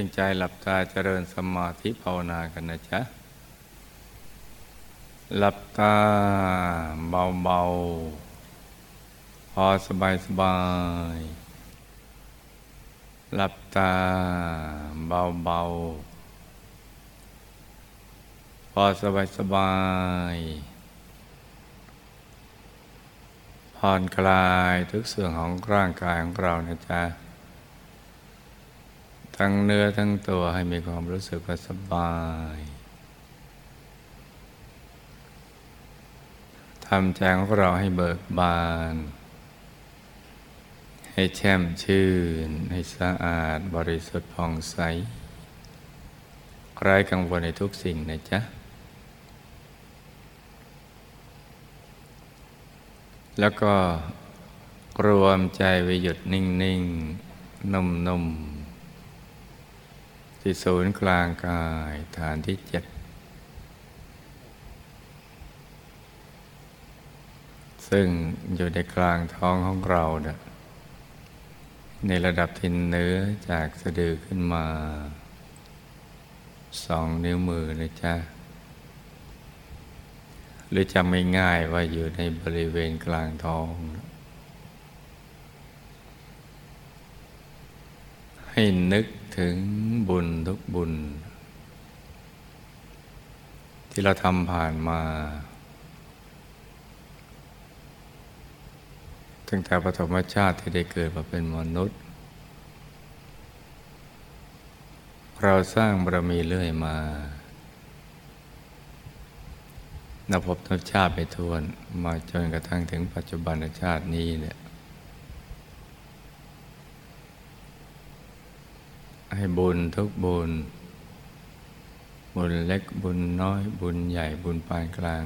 ตั้งใจหลับตาเจริญสมาธิภาวนากันนะจ๊ะ หลับตาเบาๆ พอสบายสบาย หลับตาเบาๆ พอสบายสบายผ่อนคลายทุกส่วนของร่างกายของเรานะจ๊ะ ทั้งเนื้อทั้งตัวให้มีความรู้สึกว่าสบายทำใจของเราให้เบิกบาน ให้แช่มชื่น ให้สะอาดบริสุทธิ์ผ่องใสไร้กังวลในทุกสิ่งนะจ๊ะ แล้วก็รวมใจไว้หยุดนิ่ง ๆ นุ่ม ๆ ที่ศูนย์กลางกายฐานที่เจ็ดซึ่งอยู่ในกลางท้องของเราเนี่ยในระดับทินเนื้อจากสะดือขึ้นมาสองนิ้วมือนะจ๊ะ หรือจำไม่ง่ายว่าอยู่ในบริเวณกลางท้อง ให้นึก ถึงบุญทุกบุญ ที่เราทำผ่านมาตั้งแต่ปฐมชาติที่ได้เกิดมาเป็นมนุษย์ เราสร้างบารมีเรื่อยมานับพบนับชาติไปทวนมาจนกระทั่งถึงปัจจุบันชาตินี้เนี่ย ให้บุญทุกบุญ บุญเล็กบุญน้อย บุญใหญ่บุญปานกลาง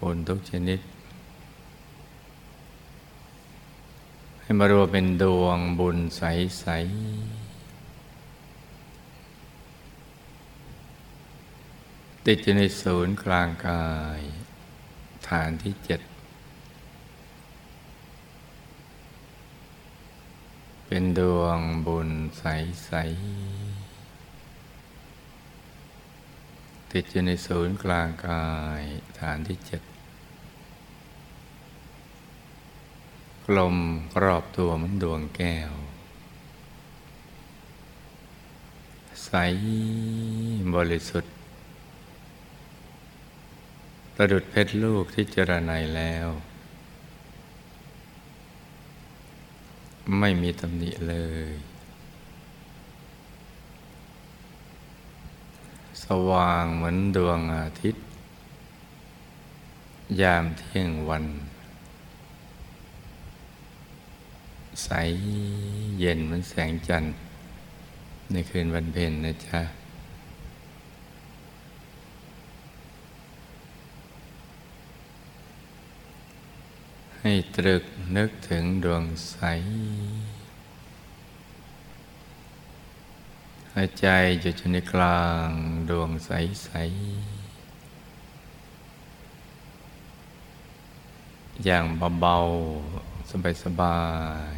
บุญทุกชนิด ให้มารวมเป็นดวงบุญใสๆติดอยู่ในศูนย์กลางกาย ฐานที่เจ็ด เป็นดวงบุญใส ๆ ติดอยู่ในศูนย์กลางกายฐานที่เจ็ดกลมรอบตัวมันดวงแก้ว ใสบริสุทธิ์ประดุดเพชรลูกที่เจรไนแล้ว ไม่มีตำหนิเลย สว่างเหมือนดวงอาทิตย์ ยามเที่ยงวัน ใสเย็นเหมือนแสงจันทร์ในคืนวันเพ็ญนะจ๊ะ ให้ตรึกนึกถึงดวงใสให้ใจอยู่ในกลางดวงใสใสอย่างเบาๆ สบาย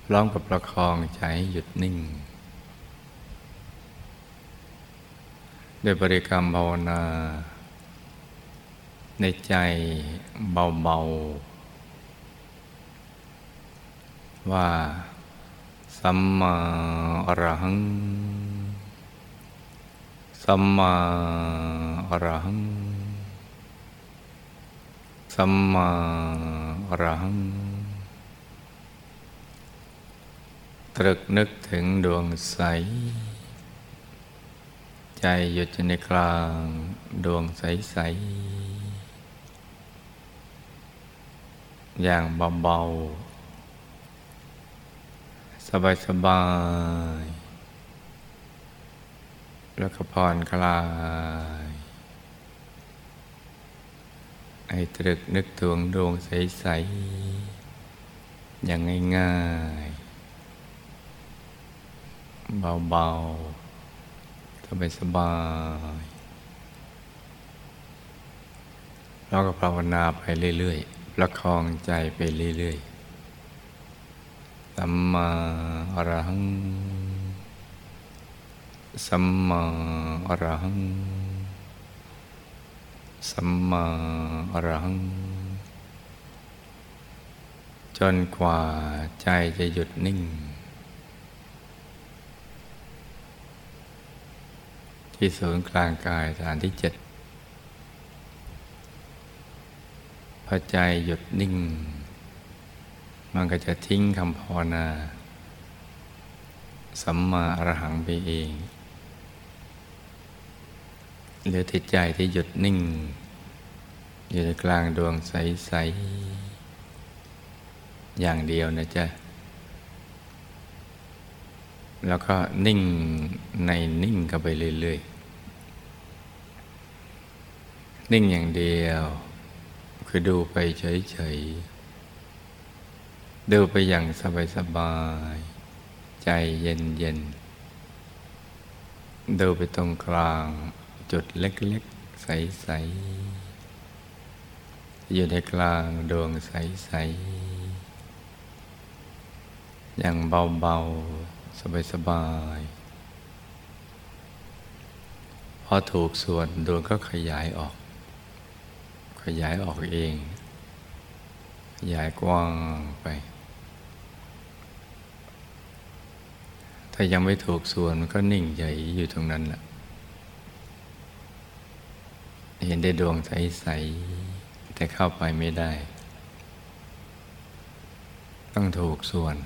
ๆร้องกับประคองใจให้หยุดนิ่ง ด้วยบริกรรมภาวนา ในใจเบาๆ ว่า สัมมาอรหัง สัมมาอรหัง สัมมาอรหัง ตรึกนึกถึงดวงใส ใจหยุดอยู่ในกลางดวงใสๆ อย่างเบาๆ สบายๆ แล้วก็ผ่อนคลาย ให้ตรึกนึกถึงดวงใส ๆ อย่างง่ายๆ เบาๆ สบายสบายเราก็ภาวนาไปเรื่อย ๆ ประคองใจไปเรื่อยๆ สัมมาอรหัง สัมมาอรหัง สัมมาอรหัง จนกว่าใจจะหยุดนิ่ง ที่ศูนย์กลางกายฐานที่เจ็ด อใจหยุดนิ่ง มันก็จะทิ้งคำภาวนา สัมมาอรหังไปเองเหลือที่ใจที่หยุดนิ่ง อยู่ในกลางดวงใส ๆ อย่างเดียวนะจ๊ะ แล้วก็นิ่งในนิ่งกันไปเรื่อย ๆ นิ่งอย่างเดียว คือดูไปเฉยๆ ดูไปอย่างสบายๆ ใจเย็นๆ ดูไปตรงกลาง จุดเล็กๆ ใสๆ อยู่ในกลางดวงใสๆ อย่างเบาๆ สบายๆ พอถูกส่วนดวงก็ขยายออก ขยายออกเอง ขยายกว้างไป ถ้ายังไม่ถูกส่วนมันก็นิ่งใหญ่อยู่ตรงนั้นแหละเห็นได้ดวงใส ๆ แต่เข้าไปไม่ได้ ต้องถูกส่วน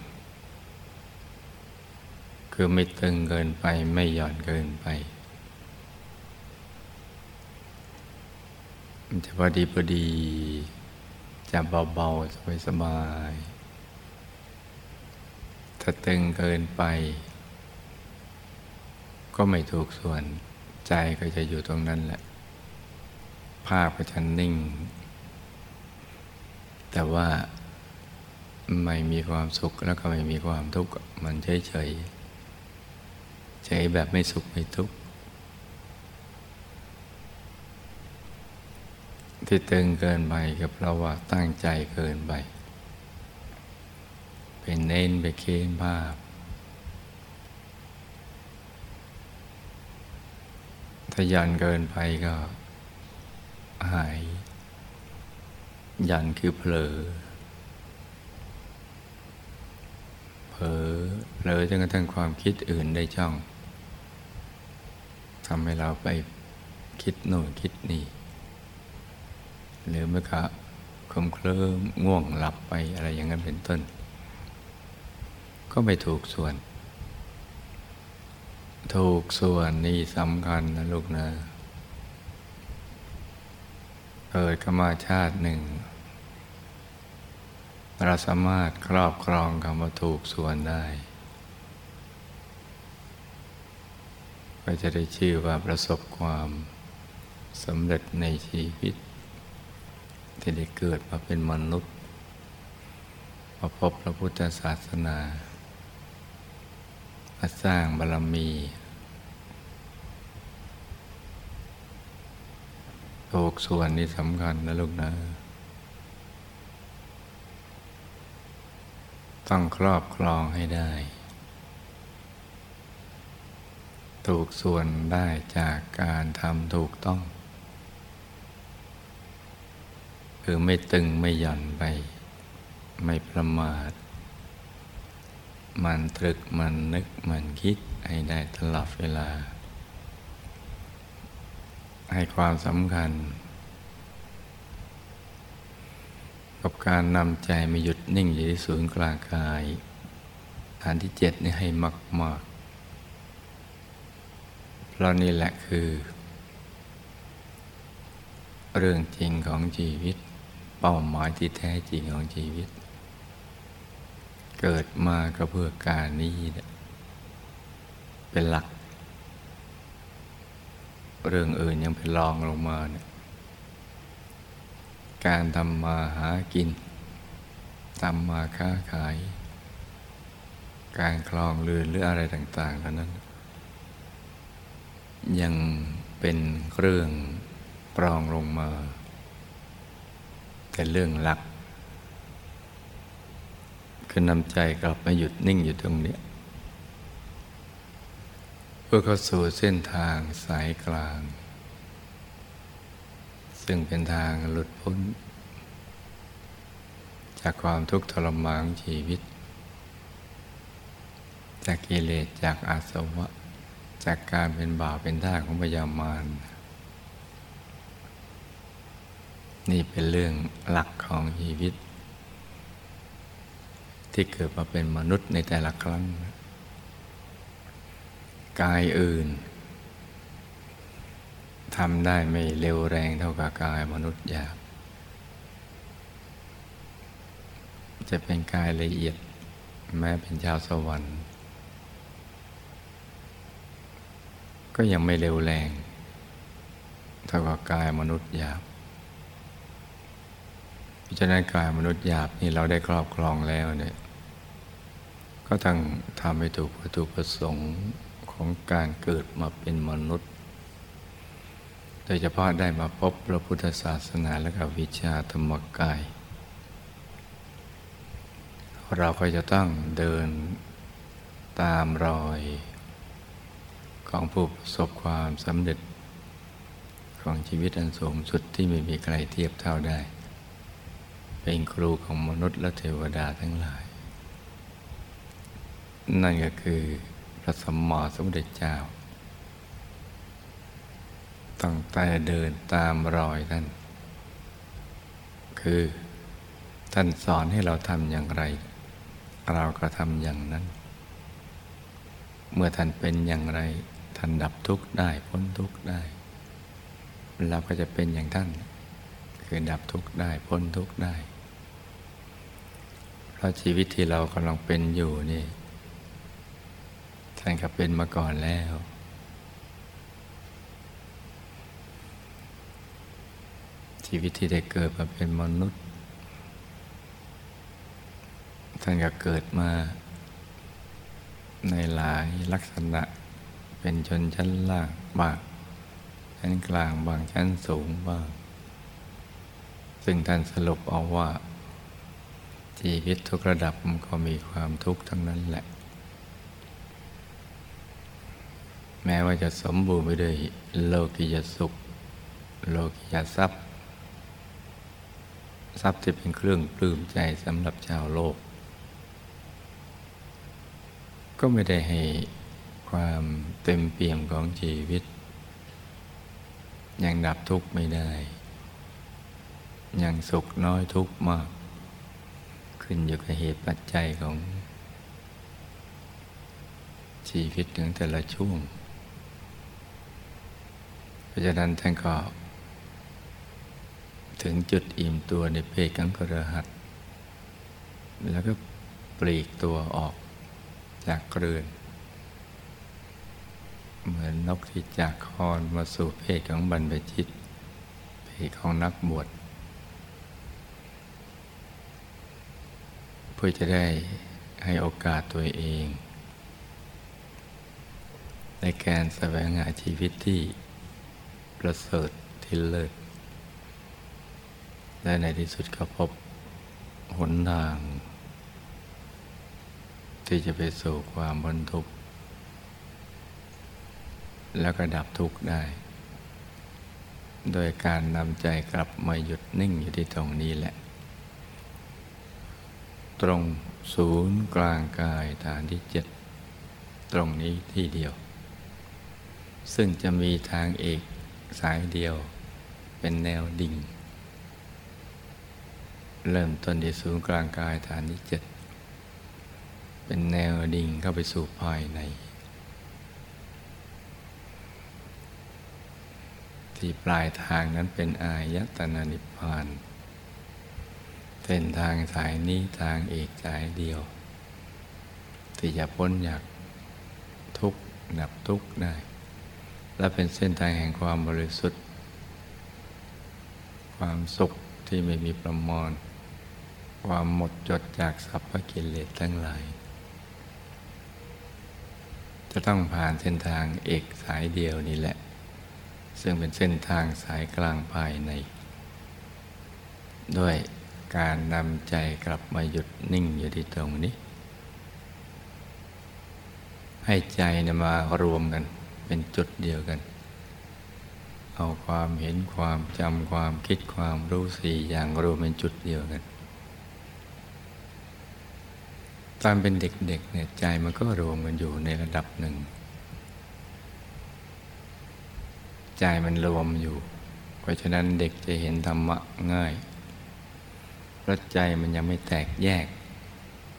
คือไม่ตึงเกินไปไม่หย่อนเกินไป มันจะพอดีพอดี จะเบาๆสบายๆถ้าตึงเกินไป ก็ไม่ถูกส่วนใจก็จะอยู่ตรงนั้นแหละ ภาพก็จะนิ่ง แต่ว่าไม่มีความสุขแล้วก็ไม่มีความทุกข์ มันเฉยเฉยเฉยแบบไม่สุขไม่ทุกข์ ที่ตึงเกินไปก็เพราะว่าตั้งใจเกินไป เป็นเน้นไปเค้นภาพ ถ้ายันเกินไปก็หาย ยันคือเผลอ เผลอเผลอจนกระทั่งความคิดอื่นได้ช่องทำให้เราไปคิดโน่นคิดนี่ หรือไม่ก็คมเคลิ้มง่วงหลับไปอะไรอย่างนั้นเป็นต้น ก็ไม่ถูกส่วน ถูกส่วนนี่สำคัญนะลูกนะเกิดขมาชาติหนึ่ง เราสามารถครอบครองคำว่าถูกส่วนได้ก็จะได้ชื่อว่าประสบความสำเร็จในชีวิต ที่ได้เกิดมาเป็นมนุษย์มาพบพระพุทธศาสนามาสร้างบารมีถูกส่วนนี้สำคัญนะลูกนะ ต้องครอบครองให้ได้ ถูกส่วนได้จากการทำถูกต้อง คือไม่ตึงไม่หย่อนไป ไม่ประมาท มันตรึกมันนึกมันคิดให้ได้ตลอดเวลา ให้ความสำคัญ กับการนำใจมาหยุดนิ่งอยู่ที่ศูนย์กลางกาย ฐานที่เจ็ดนี่ให้มากๆเพราะนี่แหละคือเรื่องจริงของชีวิต เป้าหมายที่แท้จริงของชีวิต เกิดมาก็เพื่อการนี้เป็นหลัก เรื่องอื่นยังเป็นรองลงมาเนี่ยการทำมาหากินทำมาค้าขาย การคลองเรือนหรืออะไรต่างๆเหล่านั้น ยังเป็นเรื่องปรองลงมา แต่เรื่องหลัก คือนำใจกลับมาหยุดนิ่งอยู่ตรงนี้ เพื่อเข้าสู่เส้นทางสายกลาง ซึ่งเป็นทางหลุดพ้น จากความทุกข์ทรมานชีวิต จากกิเลสจากอาสวะ จากการเป็นบาวเป็นท่าของพยามาร นี่เป็นเรื่องหลักของชีวิต ที่เกิดมาเป็นมนุษย์ในแต่ละครั้ง กายอื่นทำได้ไม่เร็วแรงเท่ากับกายมนุษย์หยาบ จะเป็นกายละเอียดแม้เป็นชาวสวรรค์ ก็ยังไม่เร็วแรงเท่ากับกายมนุษย์หยาบ พราะฉะนั้นกายมนุษย์หยาบนี่เราได้ครอบครองแล้วเนี่ยก็ต้องทำให้ถูกวัตถุประสงค์ของการเกิดมาเป็นมนุษย์ โดยเฉพาะได้มาพบพระพุทธศาสนาและกับวิชาธรรมกาย เราก็จะต้องเดินตามรอย ของผู้ประสบความสำเร็จของชีวิตอันสูงสุดที่ไม่มีใครเทียบเท่าได้ เป็นครูของมนุษย์และเทวดาทั้งหลาย นั่นก็คือพระสมมาสมเด็จเจ้า ตั้งแต่เดินตามรอยท่าน คือท่านสอนให้เราทำอย่างไร เราก็ทำอย่างนั้น เมื่อท่านเป็นอย่างไร ท่านดับทุกข์ได้พ้นทุกข์ได้ เราก็จะเป็นอย่างท่าน คือดับทุกข์ได้พ้นทุกข์ได้ เพราะชีวิตที่เรากำลังเป็นอยู่นี่ ท่านก็เป็นมาก่อนแล้ว ชีวิตที่ได้เกิดมาเป็นมนุษย์ ท่านก็เกิดมา ในหลายลักษณะเป็นชนชั้นล่างบ้างชั้นกลางบางชั้นสูงบ้าง ซึ่งท่านสรุปเอาว่า ชีวิตทุกระดับมันก็มีความทุกข์ทั้งนั้นแหละ แม้ว่าจะสมบูรณ์ไปด้วยโลกิยสุข โลกิยทรัพย์ ทรัพย์ที่เป็นเครื่องปลื้มใจสำหรับชาวโลก ก็ไม่ได้ให้ความเต็มเปี่ยมของชีวิต ยังดับทุกข์ไม่ได้ ยังสุขน้อยทุกข์มาก ขึ้นอยู่กับเหตุปัจจัยของ ชีวิตถึงแต่ละช่วง เพราะฉะนั้นท่านก็ ถึงจุดอิ่มตัวในเพศกังกระหัตแล้วก็ปลีกตัวออกจากเกลือน เหมือนนกที่จากคอนมาสู่เพศของบรรพชิต เพศของนักบวช พื่อจะได้ให้โอกาสตัวเอง ในการแสวงหาชีวิตที่ประเสริฐที่เลิศและในที่สุดก็พบหนทาง ที่จะไปสู่ความบรรทุกข์แล้วก็ดับทุกข์ได้ โดยการนำใจกลับมาหยุดนิ่งอยู่ที่ตรงนี้แหละ ตรงศูนย์กลางกายฐานที่เจ็ดตรงนี้ที่เดียว ซึ่งจะมีทางเอกสายเดียว เป็นแนวดิ่ง เริ่มต้นที่ศูนย์กลางกายฐานที่เจ็ดเป็นแนวดิ่งเข้าไปสู่ภายใน ที่ปลายทางนั้นเป็นอายตนะนิพพาน เส้นทางสายนี้ทางเอกสายเดียว ที่จะพ้นจากทุกข์ดับทุกข์ได้ และเป็นเส้นทางแห่งความบริสุทธิ์ ความสุขที่ไม่มีประมอนความหมดจดจากสัพพกิเลสทั้งหลาย จะต้องผ่านเส้นทางเอกสายเดียวนี่แหละ ซึ่งเป็นเส้นทางสายกลางภายใน ด้วย การนำใจกลับมาหยุดนิ่งอยู่ที่ตรงนี้ ให้ใจนมารวมกันเป็นจุดเดียวกัน เอาความเห็นความจำความคิดความรู้สี่อย่างรวมเป็นจุดเดียวกันตอนเป็นเด็กๆเนี่ยใจมันก็รวมกันอยู่ในระดับหนึ่ง ใจมันรวมอยู่ เพราะฉะนั้นเด็กจะเห็นธรรมะง่าย ราะใจมันยังไม่แตกแยก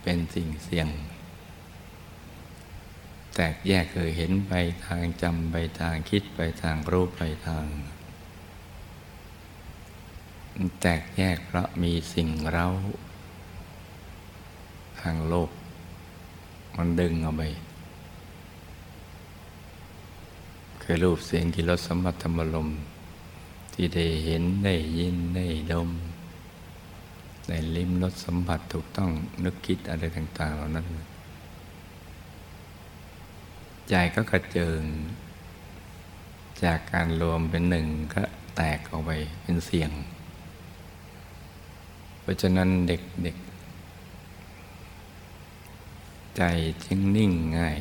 เป็นสิ่งเสี่ยง แตกแยกคือเห็นไปทางจำไปทางคิดไปทางรูปไปทาง แตกแยกเพราะมีสิ่งเร้าทางโลก มันดึงเอาไปคือรูปเสียงกิรสสัมผัสธรรมลมที่ได้เห็นได้ยินได้ดม ได้ลิ้มรสสัมผัสถูกต้องนึกคิดอะไรต่างๆเหล่านั้น ใจก็กระเจิง จากการรวมเป็นหนึ่งก็แตกออกไปเป็นเสียง เพราะฉะนั้นเด็กๆ ใจจึงนิ่งง่าย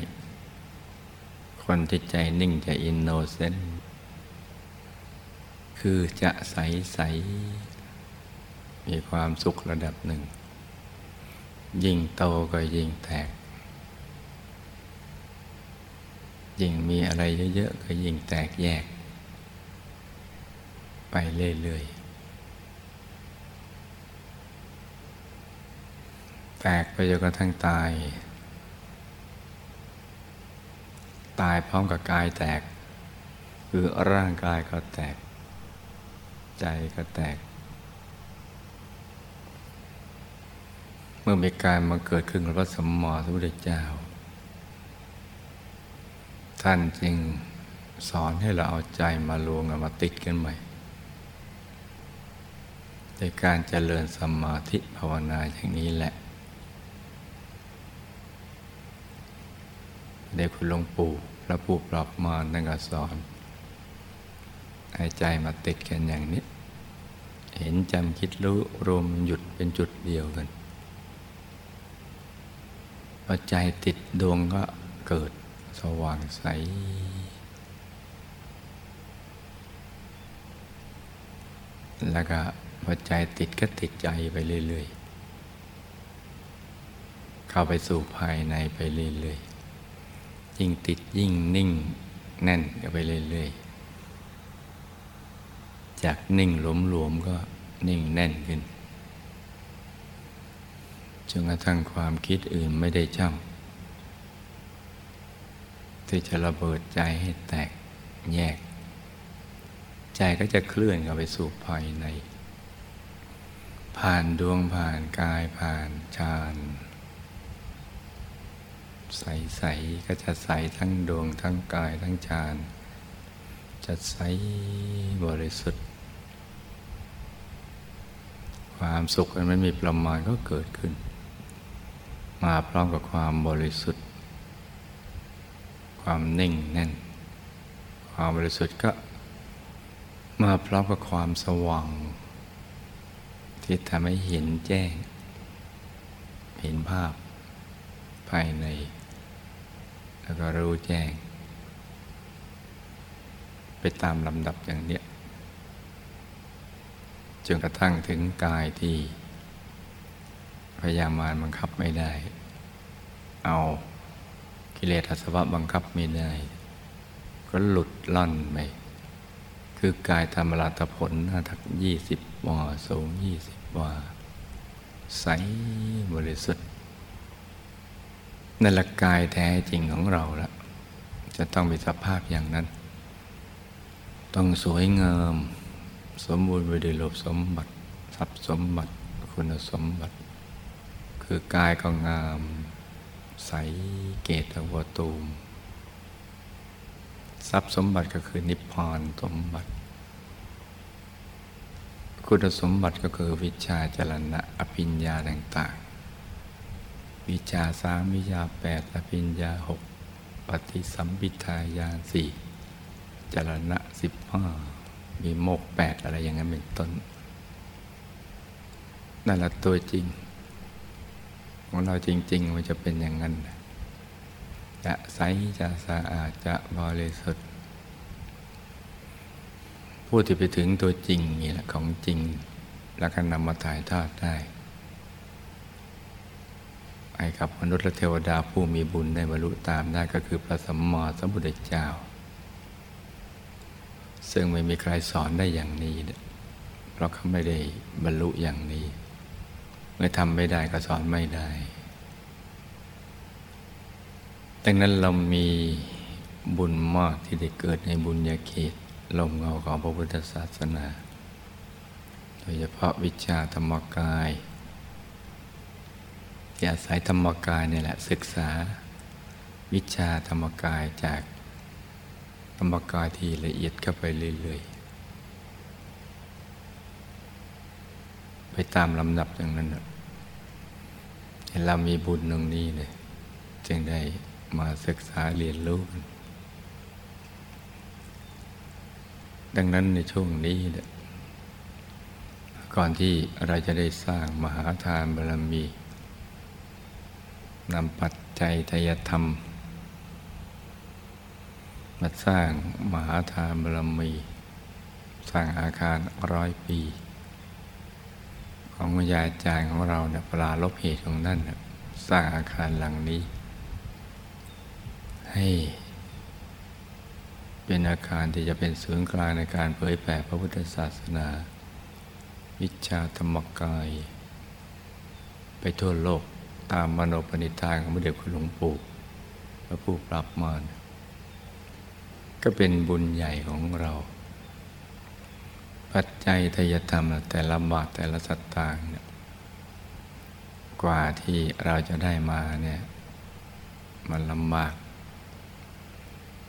คนที่ใจนิ่งจะอินโนเซนต์คือจะใสใส มีความสุขระดับหนึ่ง ยิ่งโตก็ยิ่งแตก ยิ่งมีอะไรเยอะๆก็ยิ่งแตกแยก ไปเรื่อยๆ แตกไปจนกระทั่งตาย ตายพร้อมกับกายแตก คือร่างกายก็แตก ใจก็แตก มื่อมีการมาเกิดขึ้นกับพระสมมอสมุทธเจ้า ท่านจึงสอนให้เราเอาใจมารวมมาติดกันใหม่ในการเจริญสมาธิภาวนาอย่างนี้แหละเด็กคุณหลวงปู่พระปู่ปลอบมานั่งสอนให้ใจมาติดกันอย่างนี้ เห็นจำคิดรู้รวมหยุดเป็นจุดเดียวกัน พอใจติดดวงก็เกิดสว่างใส แล้วก็พอใจติดก็ติดใจไปเรื่อยๆ เข้าไปสู่ภายในไปเรื่อยๆ ยิ่งติดยิ่งนิ่งแน่นกันไปเรื่อยๆ จากนิ่งหลวมๆก็นิ่งแน่นขึ้น จนกระทั่งความคิดอื่นไม่ได้จ้ำที่จะระเบิดใจให้แตกแยก ใจก็จะเคลื่อนเข้าไปสู่ภายใน ผ่านดวงผ่านกายผ่านฌานใสๆก็จะใสทั้งดวงทั้งกายทั้งฌานจะใสบริสุทธิ์ ความสุขอันไม่มีประมาณก็เกิดขึ้น มาพร้อมกับความบริสุทธิ์ ความนิ่งแน่น ความบริสุทธิ์ก็ มาพร้อมกับความสว่าง ที่ทำให้เห็นแจ้ง เห็นภาพ ภายใน แล้วก็รู้แจ้ง ไปตามลำดับอย่างเนี้ยจนกระทั่งถึงกายที่ พยามารบังคับไม่ได้ เอากิเลสอาสวะบังคับไม่ได้ ก็หลุดล่อนไป คือกายธรรมราตผลหน้าทักยี่สิบวาสูงยี่สิบวาใสบริสุทธิ์นั่นละกายแท้จริงของเราละจะต้องมีสภาพอย่างนั้น ต้องสวยงาม สมบูรณ์ไปด้วยลบสมบัติทรัพย์สมบัติ คุณสมบัติ คือกายก็งาม ใสเกตวตูม ทรัพย์สมบัติก็คือนิพพานสมบัติ คุณสมบัติก็คือวิชาจรณะอภิญญาต่างๆ วิชาสามวิชาแปดอภิญญาหกปฏิสัมพิทายานสี่จรณะสิบห้ามีโมกแปดอะไรอย่างนั้นเป็นต้นนั่นแหละตัวจริง ของเราจริง ๆ มันจะเป็นอย่างนั้น จะใสจะสะอาดจะบริสุทธิ์ผู้ที่ไปถึงตัวจริงนี่แหละของจริง แล้วก็นำมาถ่ายทอดได้ไอ้กับมนุษย์และเทวดาผู้มีบุญได้บรรลุตามได้ก็คือพระสัมมาสัมพุทธเจ้า ซึ่งไม่มีใครสอนได้อย่างนี้ เพราะเขาไม่ได้บรรลุอย่างนี้ เมื่อทำไม่ได้ก็สอนไม่ได้ ดังนั้นเรามีบุญมากที่ได้เกิดในบุญญาเขตลมเงาของพระพุทธศาสนา โดยเฉพาะวิชาธรรมกายที่อาศัยธรรมกายนี่แหละศึกษา วิชาธรรมกายจากธรรมกายที่ละเอียดเข้าไปเรื่อยๆ ไปตามลำดับอย่างนั้นเรามีบุญตรงนี้เลยจึงได้มาศึกษาเรียนรู้กันดังนั้นในช่วงนี้เนี่ยก่อนที่เราจะได้สร้างมหาทานบารมีนำปัจจัยทยธรรม มาสร้างมหาทานบารมี สร้างอาคารร้อยปี ของวิญาจารย์ของเราเนี่ยปลาลบเหตุของนั่นสร้างอาคารหลังนี้ ให้เป็นอาคารที่จะเป็นศูนย์กลางในการเผยแผ่พระพุทธศาสนา วิชาธรรมกาย ไปทั่วโลกตามมโนปณิธานของพระเดชคุณหลวงปู่พระผู้ปรับมานก็เป็นบุญใหญ่ของเรา ปัจจัยทยธรรม แต่ละบาทแต่ละสัตตางเนี่ยกว่าที่เราจะได้มาเนี่ยมันลำบาก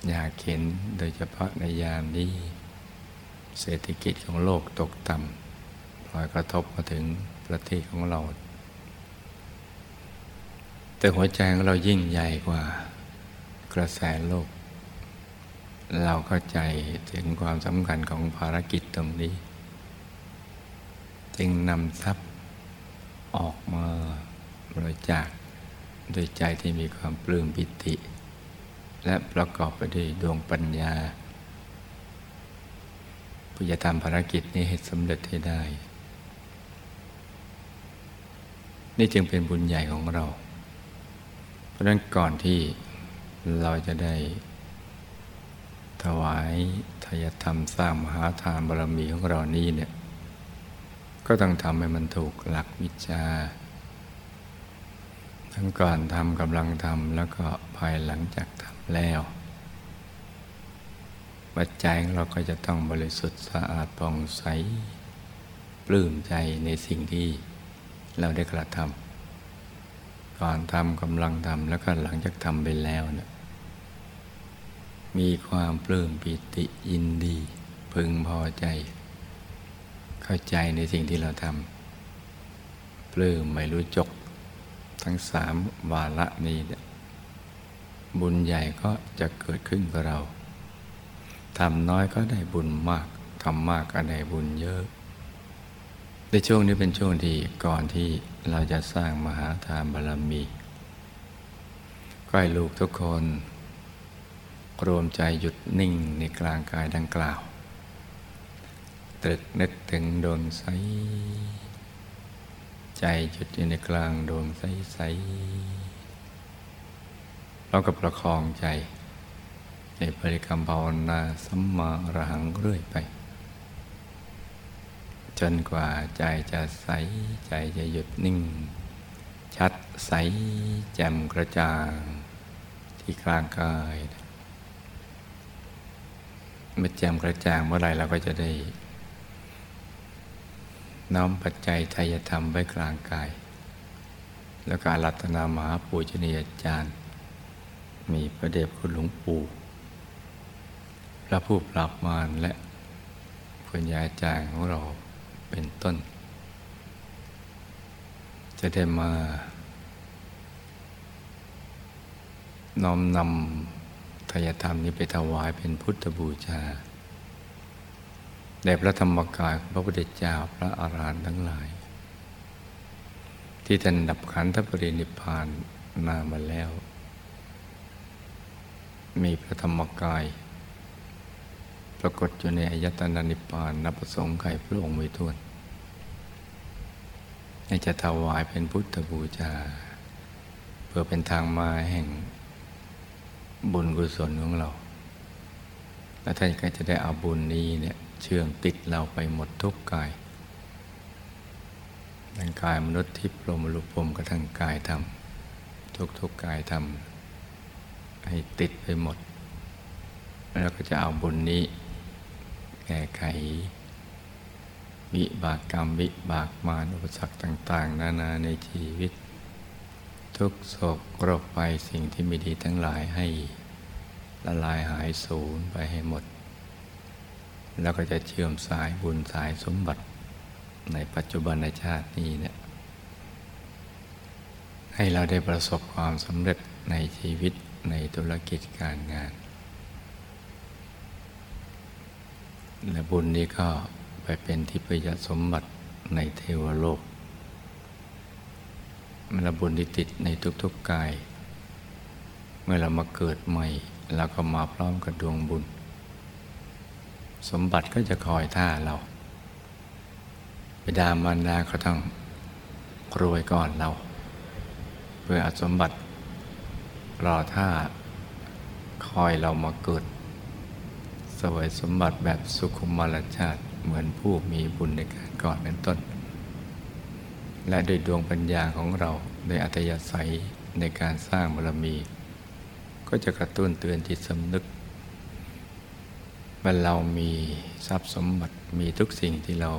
อยากเห็นโดยเฉพาะในยามนี้เศรษฐกิจของโลกตกต่ำพลอยกระทบมาถึงประเทศของเรา แต่หัวใจของเรายิ่งใหญ่กว่ากระแสโลก เราเข้าใจถึงความสำคัญของภารกิจตรงนี้ จึงนำทรัพย์ออกมาบริจาคโดยใจที่มีความปลื้มปิติ และประกอบไปด้วยดวงปัญญาเพื่อจะทำภารกิจนี้ให้สำเร็จให้ได้ นี่จึงเป็นบุญใหญ่ของเรา เพราะนั้นก่อนที่เราจะได้ ถวายทายธรรมสร้างมหาทานบารมีของเรานี้เนี่ย ก็ต้องทำให้มันถูกหลักวิชา ทั้งก่อนทำกำลังทำแล้วก็ภายหลังจากทำแล้วปัจจัยของเราก็จะต้องบริสุทธิ์สะอาดผ่องใสปลื้มใจในสิ่งที่เราได้กระทำก่อนทำกำลังทำแล้วก็หลังจากทำไปแล้วเนี่ย มีความปลื้มปิติยินดี พึงพอใจ เข้าใจในสิ่งที่เราทำปลื้มไม่รู้จกทั้งสามวาระนี้บุญใหญ่ก็จะเกิดขึ้นกับเราทำน้อยก็ได้บุญมากทำมากก็ได้บุญเยอะ ในช่วงนี้เป็นช่วงที่ก่อนที่เราจะสร้างมหาทานบารมีก็ให้ลูกทุกคน รวมใจหยุดนิ่งในกลางกายดังกล่าว ตรึกนึกถึงดวงใส ใจจุดอยู่ในกลางดวงใสๆเราก็ประคองใจ ในบริกรรมภาวนาสัมมาอรหังเรื่อยไป จนกว่าใจจะใส ใจจะหยุดนิ่ง ชัดใสแจ่มกระจ่าง ที่กลางกาย มื่อแจ่มกระจ่างเมื่อไรเราก็จะได้ น้อมปัจจัยไทยธรรมไว้กลางกาย แล้วก็รัตนามหาปูชนียาจารย์ มีพระเดชคุณหลวงปู่พระผู้ปราบมารและปัญญาจารย์ของเราเป็นต้น จะได้มาน้อมนำ ทายธรรมนี้ไปถวายเป็นพุทธบูชาแด่พระธรรมกายพระพุทธเจ้าพระอารหันต์ทั้งหลาย ที่ท่านดับขันธปรินิพานนามาแล้ว มีพระธรรมกาย ปรากฏอยู่ในอายตนะนิพพานนับประสงค์ไข่พระองค์ไม่ท้วนจะถวายเป็นพุทธบูชาเพื่อเป็นทางมาแห่ง บุญกุศลของเรา และท่านก็จะได้เอาบุญนี้เนี่ยเชื่องติดเราไปหมดทุกกายทั้งกายมนุษย์ที่พรมรูปพรมกระทั่งกายธรรมทุกทุกกายธรรมให้ติดไปหมด แล้วก็จะเอาบุญนี้ แก้ไข วิบากกรรมวิบากมารอุปสรรคต่าง ๆ นานาในชีวิต ทุกโศกโรคไปสิ่งที่ไม่ดีทั้งหลายให้ละลายหายสูญไปให้หมด แล้วก็จะเชื่อมสายบุญสายสมบัติในปัจจุบันในชาตินี้เนี่ยให้เราได้ประสบความสำเร็จในชีวิตในธุรกิจการงาน และบุญนี้ก็ไปเป็นทิพยสมบัติในเทวโลก มันบุญที่ติดในทุกๆกาย เมื่อเรามาเกิดใหม่เราก็มาพร้อมกับดวงบุญ สมบัติก็จะคอยท่าเราบิดามารดาเขาต้องรวยก่อนเรา เพื่อสมบัติรอท่าคอยเรามาเกิดสวยสมบัติแบบสุขุมมรชาติเหมือนผู้มีบุญในการก่อนเป็นต้น และโดยดวงปัญญาของเราโดยอัตยาศัยในการสร้างบารมี ก็จะกระตุ้นเตือนจิตสำนึกว่าเรามีทรัพย์สมบัติมีทุกสิ่งที่เรา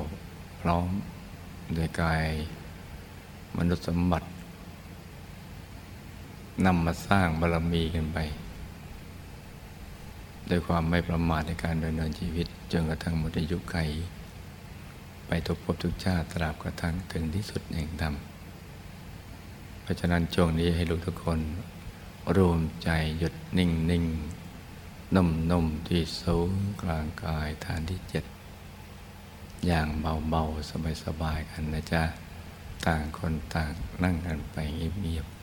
พร้อมโดยกายมนุษย์สมบัตินำมาสร้างบารมีกันไป โดยความไม่ประมาทในการดำเนินชีวิตจนกระทั่งหมดอายุไข ไปทุกภพทุกชาติตราบกระทั่งถึงที่สุดแห่งธรรม เพราะฉะนั้นช่วงนี้ให้ลูกทุกคนรวมใจหยุดนิ่งนิ่งนุ่มนุ่มที่สูงกลางกายฐานที่เจ็ดอย่างเบาๆสบายๆกันนะจ๊ะ ต่างคนต่างนั่งกันไปเงียบๆ